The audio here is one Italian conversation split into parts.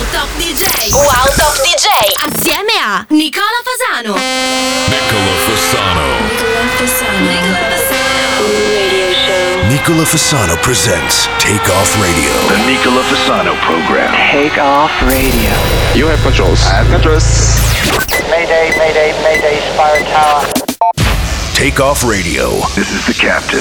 Wow Top DJ. Wow Top DJ. Assieme a Nicola Fasano. Nicola Fasano. Nicola Fasano. Nicola Fasano. Radio show. Nicola Fasano presents Take Off Radio. The Nicola Fasano program. Take off radio. You have controls. I have controls. Mayday, mayday, mayday, Spire Tower. Take Off Radio. This is the captain.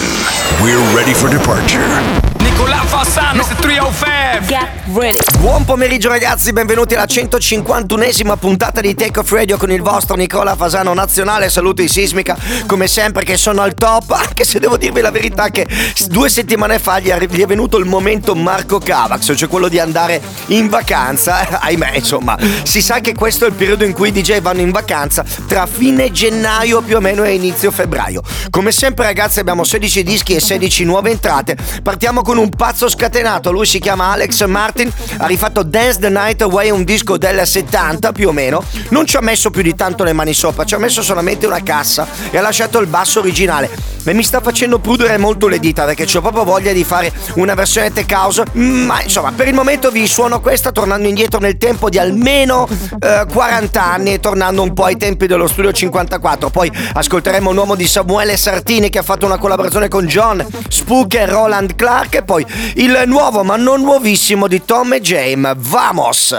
We're ready for departure. Nicola Fassano, Mr. 305. Get ready. Buon pomeriggio ragazzi, benvenuti alla 151esima puntata di Take Off Radio con il vostro Nicola Fasano Nazionale. Saluti Sismica, come sempre che sono al top, anche se devo dirvi la verità che due settimane fa gli è, gli è venuto il momento Marco Cavax, cioè quello di andare in vacanza. Ahimè, insomma, si sa che questo è il periodo in cui i DJ vanno in vacanza tra fine gennaio più o meno e inizio febbraio. Come sempre ragazzi abbiamo 16 dischi e 16 nuove entrate. Partiamo con un pazzo scatenato, lui si chiama Alex Martin, ha rifatto Dance the Night Away, un disco del 70 più o meno. Non ci ha messo più di tanto le mani sopra, ci ha messo solamente una cassa e ha lasciato il basso originale. E mi sta facendo prudere molto le dita perché ho proprio voglia di fare una versione tech house. Ma insomma, per il momento vi suono questa tornando indietro nel tempo di almeno eh, 40 anni e tornando un po' ai tempi dello studio 54. Poi ascolteremo un uomo di Samuele Sartini che ha fatto una collaborazione con John Spook e Roland Clark e poi il nuovo ma non nuovissimo di Tom e James. Vamos!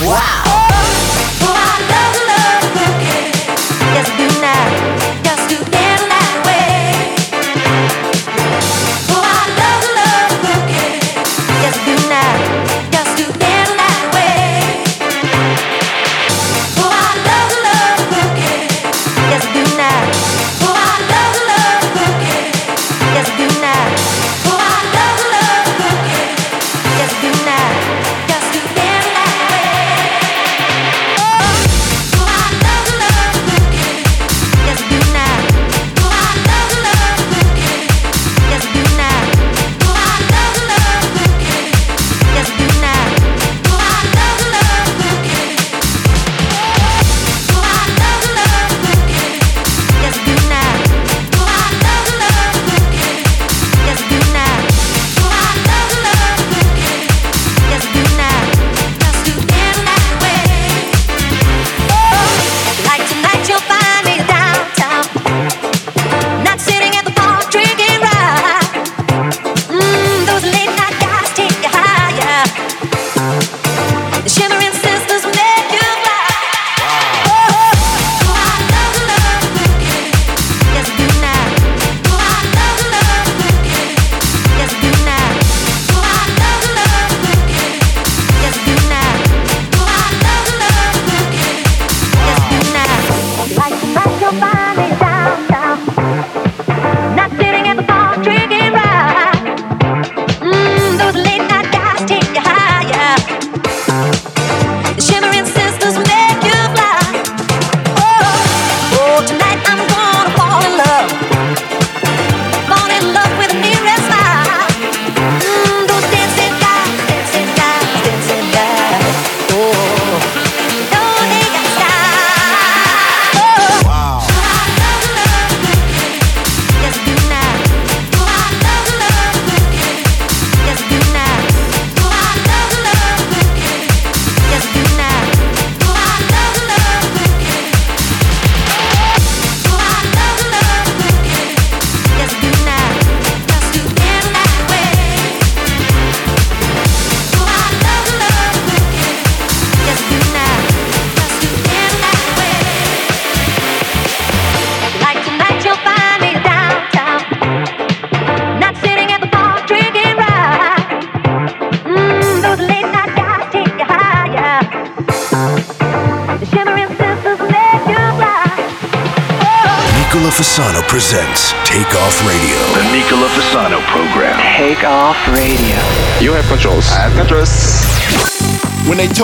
Like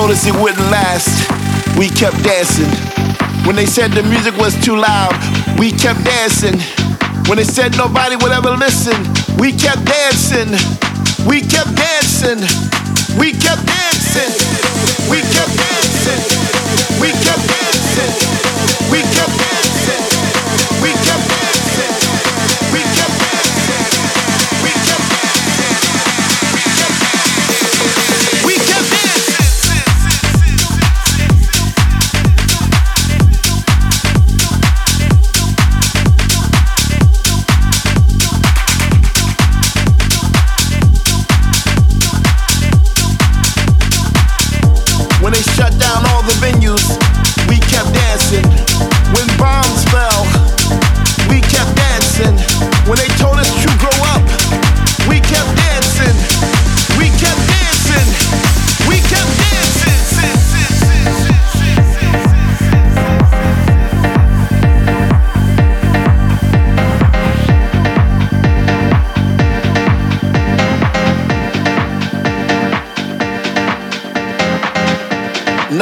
told us it wouldn't last, we kept dancing. When they said the music was too loud, we kept dancing. When they said nobody would ever listen, we kept dancing. We kept dancing. We kept dancing. We kept dancing.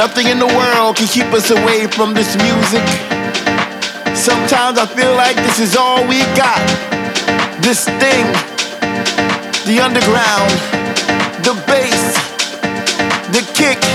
Nothing in the world can keep us away from this music. Sometimes I feel like this is all we got. This thing, the underground, the bass, the kick.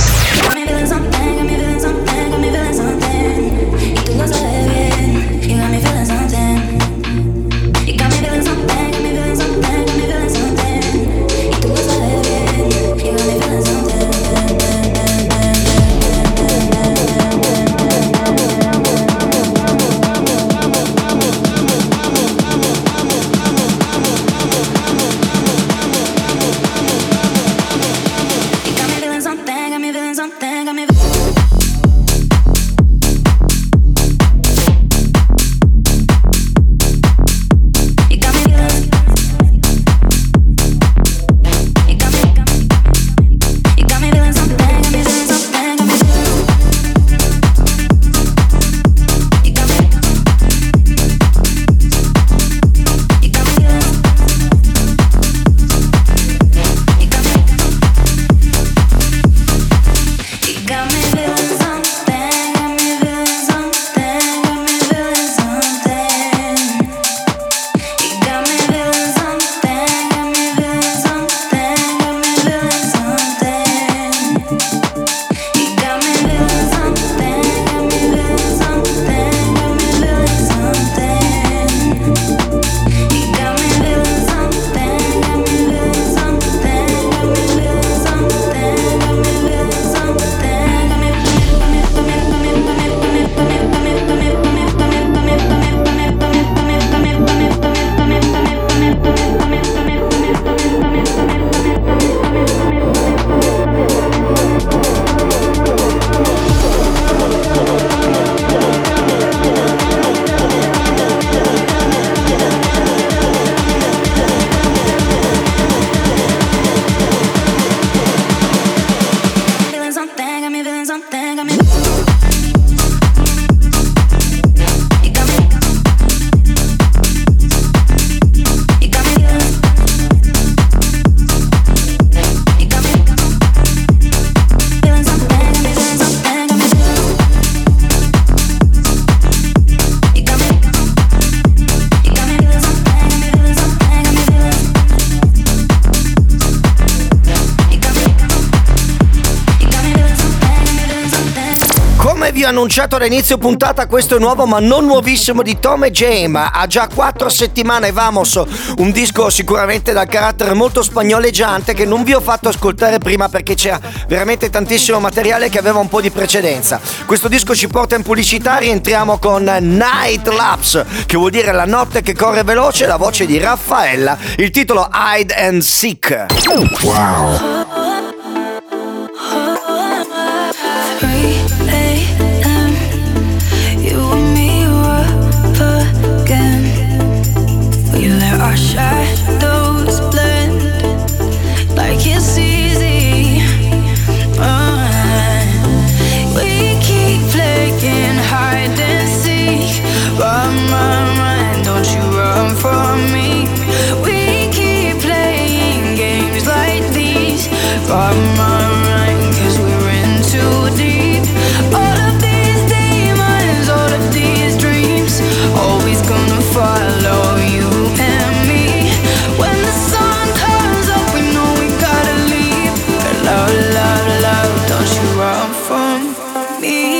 annunciato all'inizio puntata, questo nuovo ma non nuovissimo di Tom e Gemma. Ha già quattro settimane, vamos, un disco sicuramente dal carattere molto spagnoleggiante che non vi ho fatto ascoltare prima perché c'era veramente tantissimo materiale che aveva un po' di precedenza. Questo disco ci porta in pubblicità, rientriamo con Night Laps, che vuol dire la notte che corre veloce, la voce di Raffaella, il titolo Hide and Seek. Wow. me.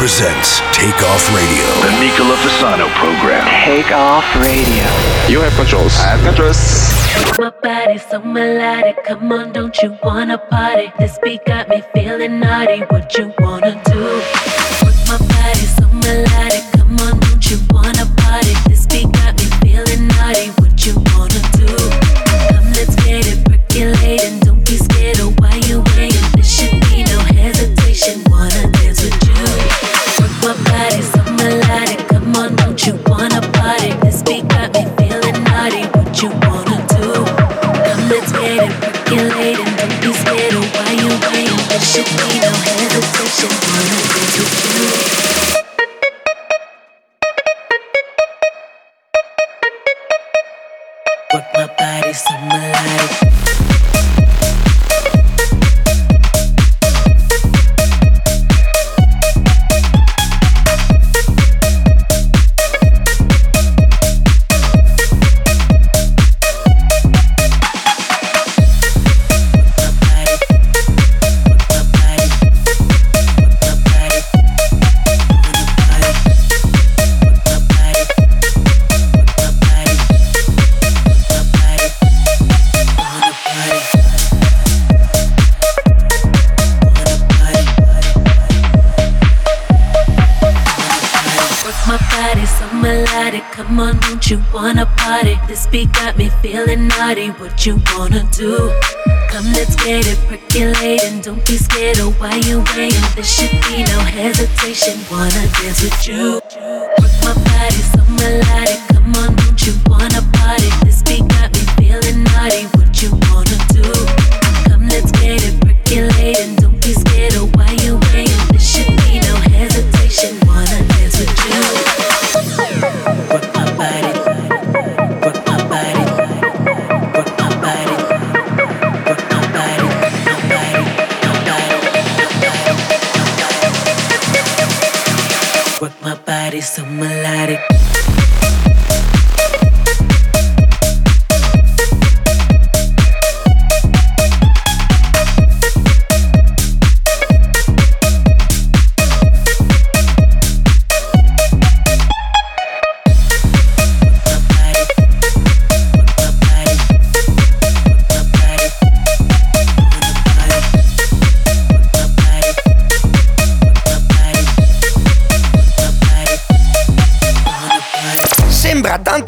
Presents Take Off Radio. The Nicola Fasano program. Take off radio. You have controls. I have controls. My body's so melodic. Come on, don't you wanna party? This beat got me feeling naughty. What you wanna do? My body's so melodic. Come on, don't you wanna party? What you wanna do? Come, let's get it percolating. Don't be scared of why you waiting. There should be no hesitation. Wanna dance with you?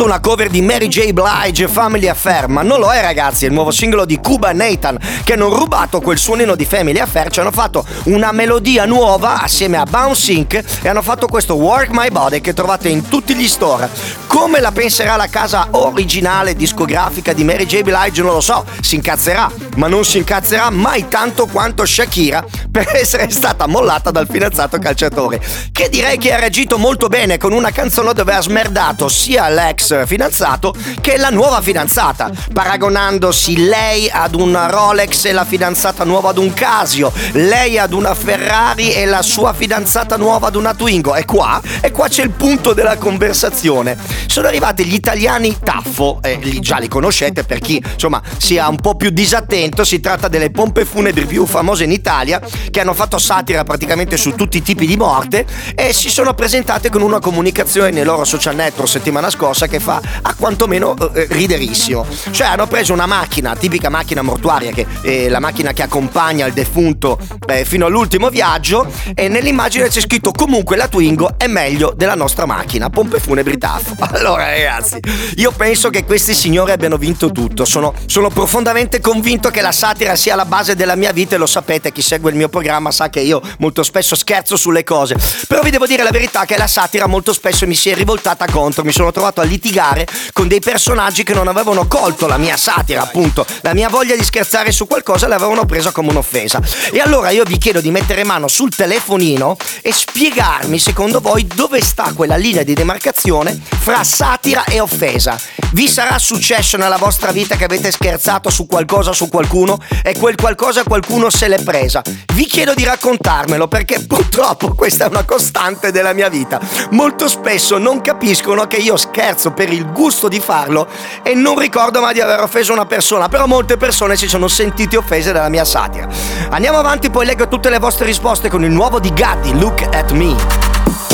Tanto una cover di Mary J. Blige Family Affair, ma non lo è ragazzi, è il nuovo singolo di Cuba Nathan che hanno rubato quel suonino di Family Affair, ci hanno fatto una melodia nuova assieme a Bounce Inc. e hanno fatto questo Work My Body che trovate in tutti gli store. Come la penserà la casa originale discografica di Mary J. Blige non lo so, si incazzerà, ma non si incazzerà mai tanto quanto Shakira per essere stata mollata dal fidanzato calciatore, che direi che ha reagito molto bene con una canzone dove ha smerdato sia l'ex fidanzato che la nuova fidanzata, paragonandosi lei ad un Rolex e la fidanzata nuova ad un Casio, lei ad una Ferrari e la sua fidanzata nuova ad una Twingo. E qua, e qua c'è il punto della conversazione. Sono arrivati gli italiani Taffo, eh, li già li conoscete per chi insomma sia un po' più disattento, si tratta delle pompe funebri più famose in Italia che hanno fatto satira praticamente su tutti i tipi di morte e si sono presentate con una comunicazione nei loro social network settimana scorsa che fa a quantomeno eh, riderissimo. Cioè hanno preso una macchina, tipica macchina mortuaria, che è la macchina che accompagna il defunto eh, fino all'ultimo viaggio e nell'immagine c'è scritto comunque la Twingo è meglio della nostra macchina, pompe funebri TAF. Allora ragazzi, io penso che questi signori abbiano vinto tutto, sono, sono profondamente convinto che la satira sia la base della mia vita e lo sapete, chi segue il mio programma sa che io molto spesso scherzo sulle cose, però vi devo dire la verità che la satira molto spesso mi si è rivoltata contro, mi sono trovato a litigare con dei personaggi che non avevano colto la mia satira, appunto, la mia voglia di scherzare su qualcosa l'avevano presa come un'offesa. E allora io vi chiedo di mettere mano sul telefonino e spiegarmi secondo voi dove sta quella linea di demarcazione fra satira e offesa. Vi sarà successo nella vostra vita che avete scherzato su qualcosa su qualcuno e quel qualcosa qualcuno se l'è presa? Vi chiedo di raccontarmelo perché purtroppo questa è una costante della mia vita. Molto spesso non capiscono che io scherzo per il gusto di farlo e non ricordo mai di aver offeso una persona, però molte persone si sono sentite offese dalla mia satira. Andiamo avanti, poi leggo tutte le vostre risposte con il nuovo di Gatti, Look at Me.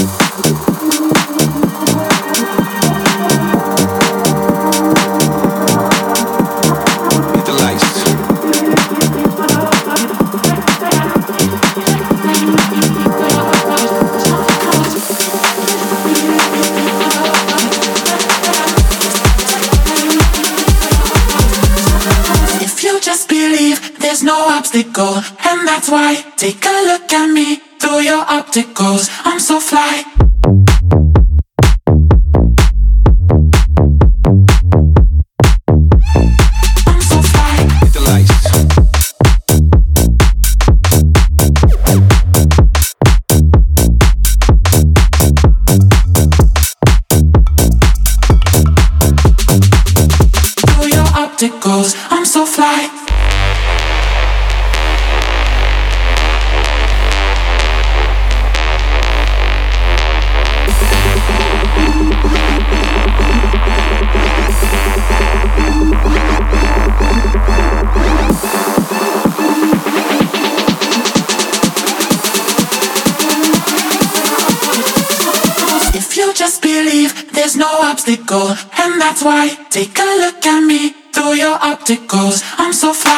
No obstacle, and that's why take a look at me through your opticals. I'm so fly. And that's why take a look at me through your opticals. I'm so fly.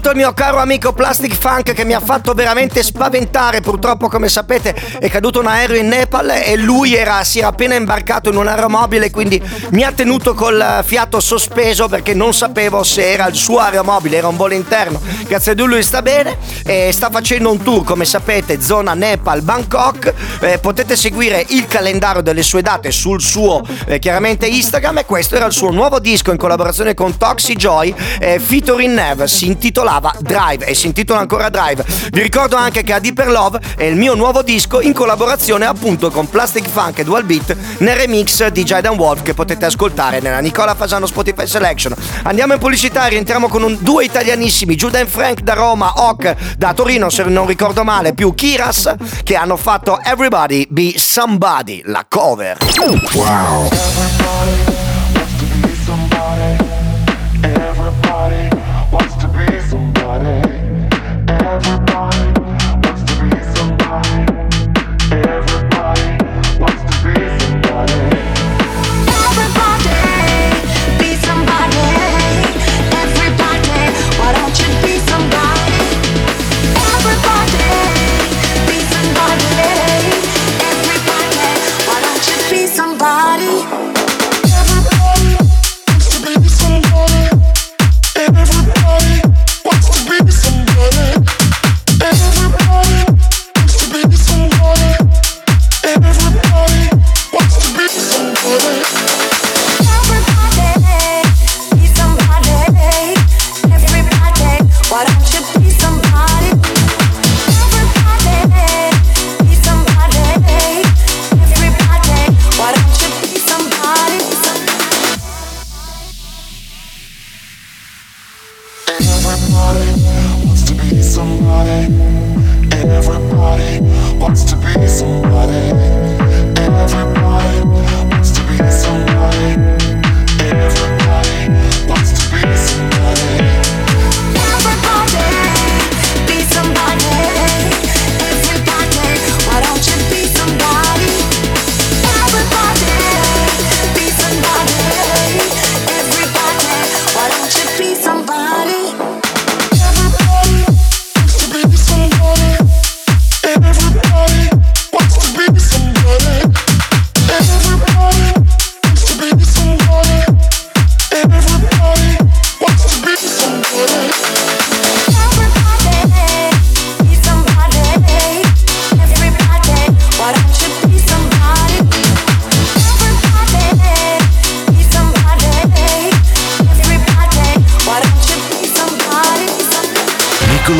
tú saluto al mio caro amico Plastic Funk che mi ha fatto veramente spaventare. Purtroppo, come sapete, è caduto un aereo in Nepal e lui era, si era appena imbarcato in un aeromobile, quindi mi ha tenuto col fiato sospeso perché non sapevo se era il suo aeromobile, era un volo interno. Grazie a lui lui sta bene e sta facendo un tour, come sapete, zona Nepal, Bangkok. Eh, potete seguire il calendario delle sue date sul suo eh, chiaramente Instagram e questo era il suo nuovo disco in collaborazione con Toxi Joy, eh, featuring Nev, si intitolava Drive e si intitola ancora Drive. Vi ricordo anche che A Deeper Love è il mio nuovo disco in collaborazione appunto con Plastic Funk e Dual Beat nel remix di Jaidan Wolf che potete ascoltare nella Nicola Fasano Spotify Selection. Andiamo in pubblicità e rientriamo con un, due italianissimi, Judah Frank da Roma, Ock da Torino se non ricordo male, più Kiras che hanno fatto Everybody Be Somebody, la cover. Wow.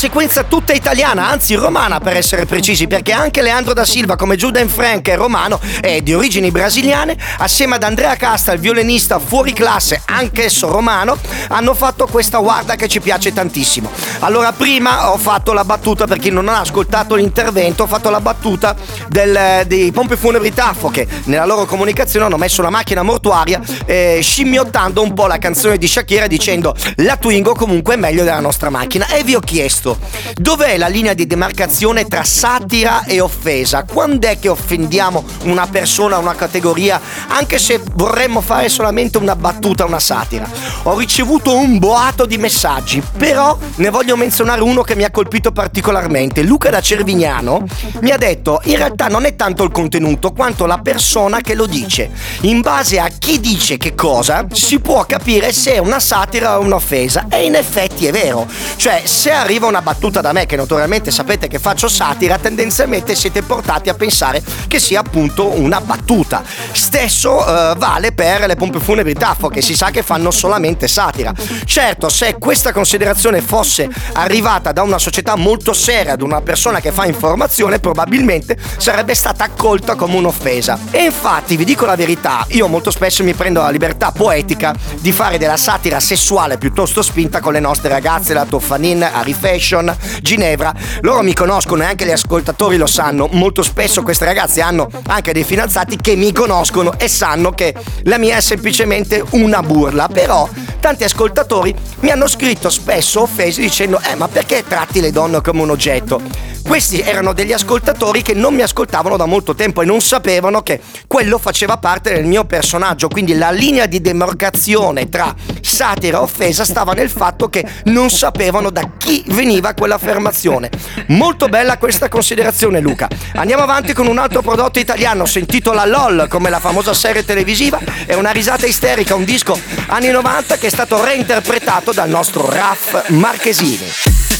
Sequenza tutta italiana, anzi romana per essere precisi, perché anche Leandro da Silva come Juden Frank è romano e di origini brasiliane, assieme ad Andrea Casta, il violinista fuori classe, anch'esso romano, hanno fatto questa guarda che ci piace tantissimo. Allora prima ho fatto la battuta, per chi non ha ascoltato l'intervento, ho fatto la battuta del- dei pompe funebri Taffo che nella loro comunicazione hanno messo la macchina mortuaria eh, scimmiottando un po' la canzone di Shakira dicendo la Twingo comunque è meglio della nostra macchina e vi ho chiesto dov'è la linea di demarcazione tra satira e offesa? Quando è che offendiamo una persona, una categoria, anche se vorremmo fare solamente una battuta, una satira? Ho ricevuto un boato di messaggi, però ne voglio menzionare uno che mi ha colpito particolarmente. Luca da Cervignano mi ha detto in realtà non è tanto il contenuto quanto la persona che lo dice. In base a chi dice che cosa si può capire se è una satira o un'offesa e in effetti è vero. Cioè se arriva una battuta da me che notoriamente sapete che faccio satira, tendenzialmente siete portati a pensare che sia appunto una battuta. Stesso eh, vale per le pompe funebri Taffo che si sa che fanno solamente satira. Certo, se questa considerazione fosse arrivata da una società molto seria, da una persona che fa informazione, probabilmente sarebbe stata accolta come un'offesa. E infatti, vi dico la verità, io molto spesso mi prendo la libertà poetica di fare della satira sessuale piuttosto spinta con le nostre ragazze, la Toffanin, Ari Fashion, Ginevra. Loro mi conoscono e anche gli ascoltatori lo sanno. Molto spesso queste ragazze hanno anche dei fidanzati che mi conoscono e sanno che la mia è semplicemente una burla. Però tanti ascoltatori mi hanno scritto spesso offesi dicendo eh ma perché tratti le donne come un oggetto? Questi erano degli ascoltatori che non mi ascoltavano da molto tempo e non sapevano che quello faceva parte del mio personaggio, quindi la linea di demarcazione tra satira e offesa stava nel fatto che non sapevano da chi veniva quell'affermazione. Molto bella questa considerazione Luca. Andiamo avanti con un altro prodotto italiano, si intitola LOL come la famosa serie televisiva, è una risata isterica, un disco anni 90 che è stato reinterpretato dal nostro Raff Marchesini.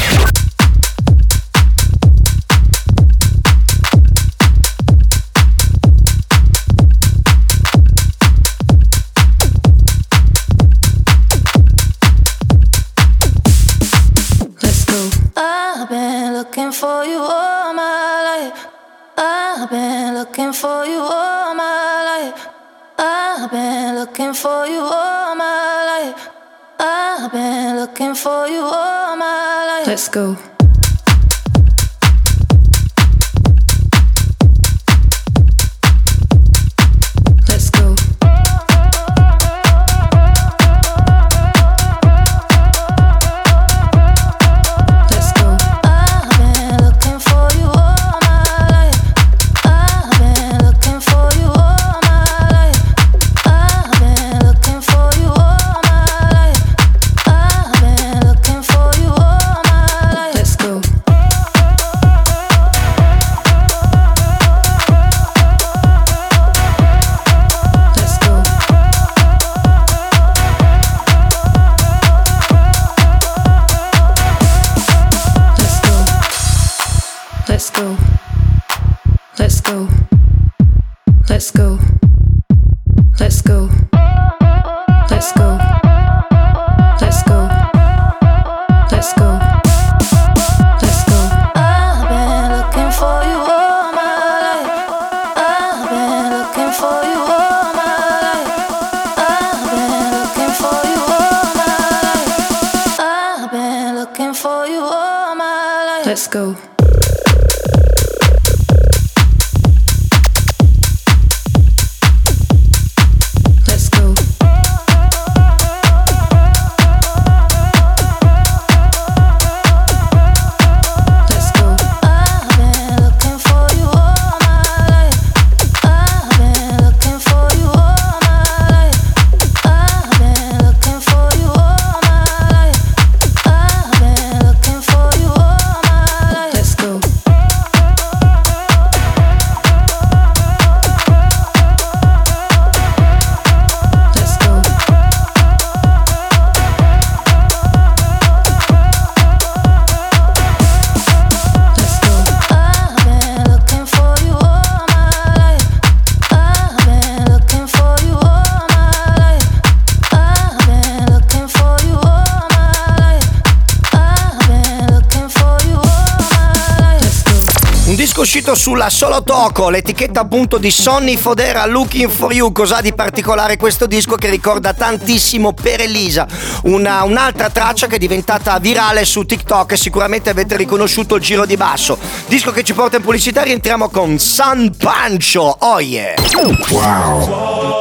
I've been looking for you all my life. Let's go. Uscito sulla Solo Toco, l'etichetta appunto di Sonny Fodera Looking for You. Cos'ha di particolare questo disco che ricorda tantissimo per Elisa? Una- un'altra traccia che è diventata virale su TikTok e sicuramente avete riconosciuto il giro di basso. Disco che ci porta in pubblicità, rientriamo con San Pancho. Oh yeah! Boricua,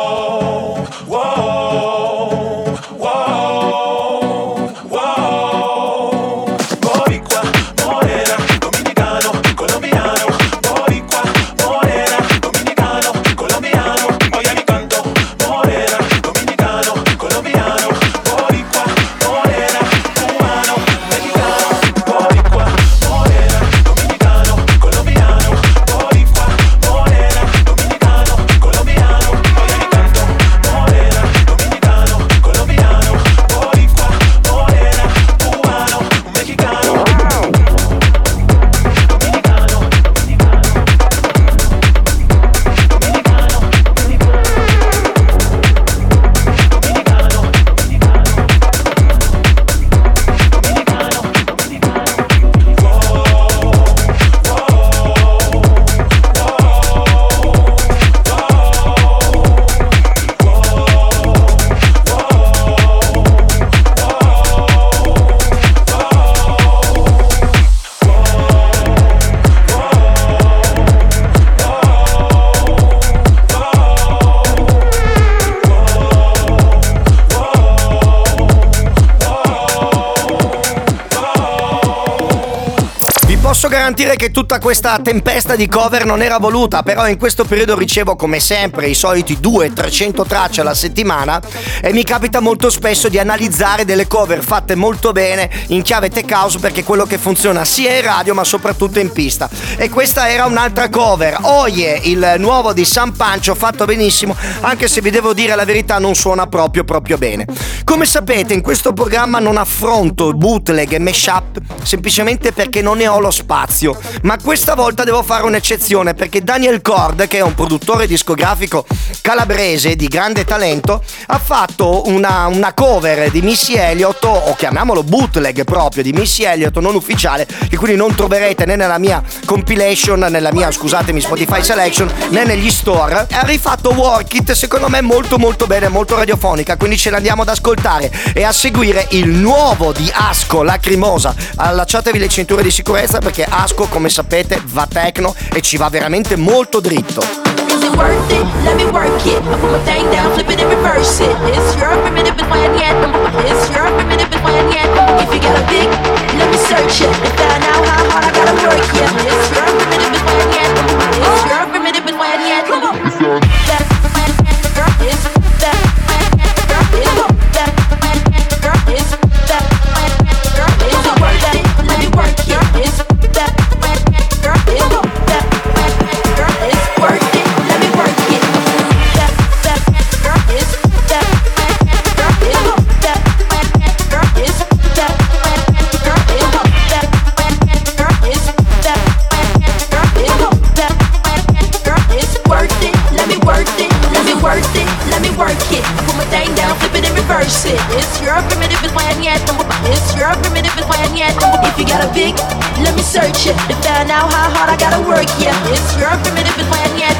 garantire che tutta questa tempesta di cover non era voluta, però in questo periodo ricevo come sempre i soliti 200-300 tracce alla settimana e mi capita molto spesso di analizzare delle cover fatte molto bene in chiave tech house perché quello che funziona sia in radio ma soprattutto in pista. E questa era un'altra cover, Oye, il nuovo di San Pancho fatto benissimo, anche se vi devo dire la verità non suona proprio proprio bene. Come sapete in questo programma non affronto bootleg e mashup semplicemente perché non ne ho lo spazio. Ma questa volta devo fare un'eccezione perché Daniel Cord, che è un produttore discografico calabrese di grande talento, ha fatto una, una cover di Missy Elliott, o chiamiamolo bootleg proprio, di Missy Elliott non ufficiale, che quindi non troverete né nella mia compilation, nella mia, scusatemi, Spotify Selection, né negli store. Ha rifatto Work It, secondo me molto molto bene, molto radiofonica, quindi ce l'andiamo ad ascoltare e a seguire il nuovo di Asco, Lacrimosa. Allacciatevi le cinture di sicurezza perché Asco, come sapete, va techno e ci va veramente molto dritto. Worth it? Let me work it. I put my thing down, flip it and reverse it. It's your primitive and why yet. It's your primitive and why yet. If you got a big, let me search it. To find out how hard I gotta work, yeah. It's your primitive and why yet. It's your primitive and why yet. That, it's out how hard I gotta work. Yeah, it's your primitive plan, when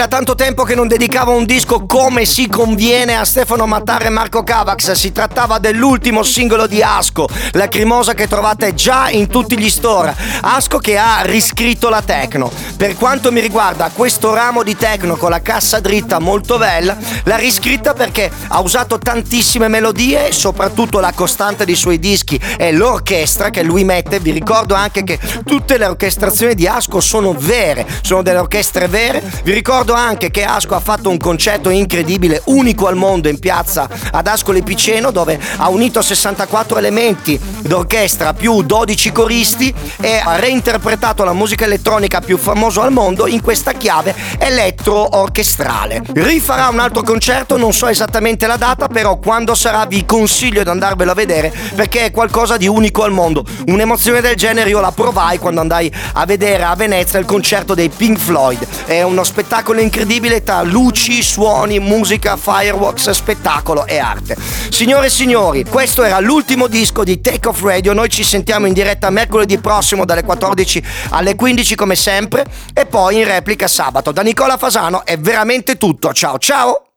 Da tanto tempo che non dedicavo un disco come si conviene a Stefano Mattare e Marco Cavax. Si trattava dell'ultimo singolo di Asco, Lacrimosa che trovate già in tutti gli store. Asco che ha riscritto la techno. Per quanto mi riguarda, questo ramo di techno con la cassa dritta molto bella, l'ha riscritta perché ha usato tantissime melodie, soprattutto la costante dei suoi dischi è l'orchestra che lui mette. Vi ricordo anche che tutte le orchestrazioni di Asco sono vere, sono delle orchestre vere. Vi ricordo anche che Asco ha fatto un concerto incredibile, unico al mondo in piazza ad Ascoli Piceno, dove ha unito 64 elementi d'orchestra più 12 coristi e ha reinterpretato la musica elettronica più famosa al mondo in questa chiave elettro-orchestrale. Rifarà un altro concerto, non so esattamente la data, però quando sarà vi consiglio di andarvelo a vedere perché è qualcosa di unico al mondo. Un'emozione del genere io la provai quando andai a vedere a Venezia il concerto dei Pink Floyd. È uno spettacolo incredibile tra luci, suoni, musica, fireworks, spettacolo e arte. Signore e signori, questo era l'ultimo disco di Take Off Radio. Noi ci sentiamo in diretta mercoledì prossimo dalle 14 alle 15 come sempre e poi in replica sabato. Da Nicola Fasano è veramente tutto. Ciao ciao!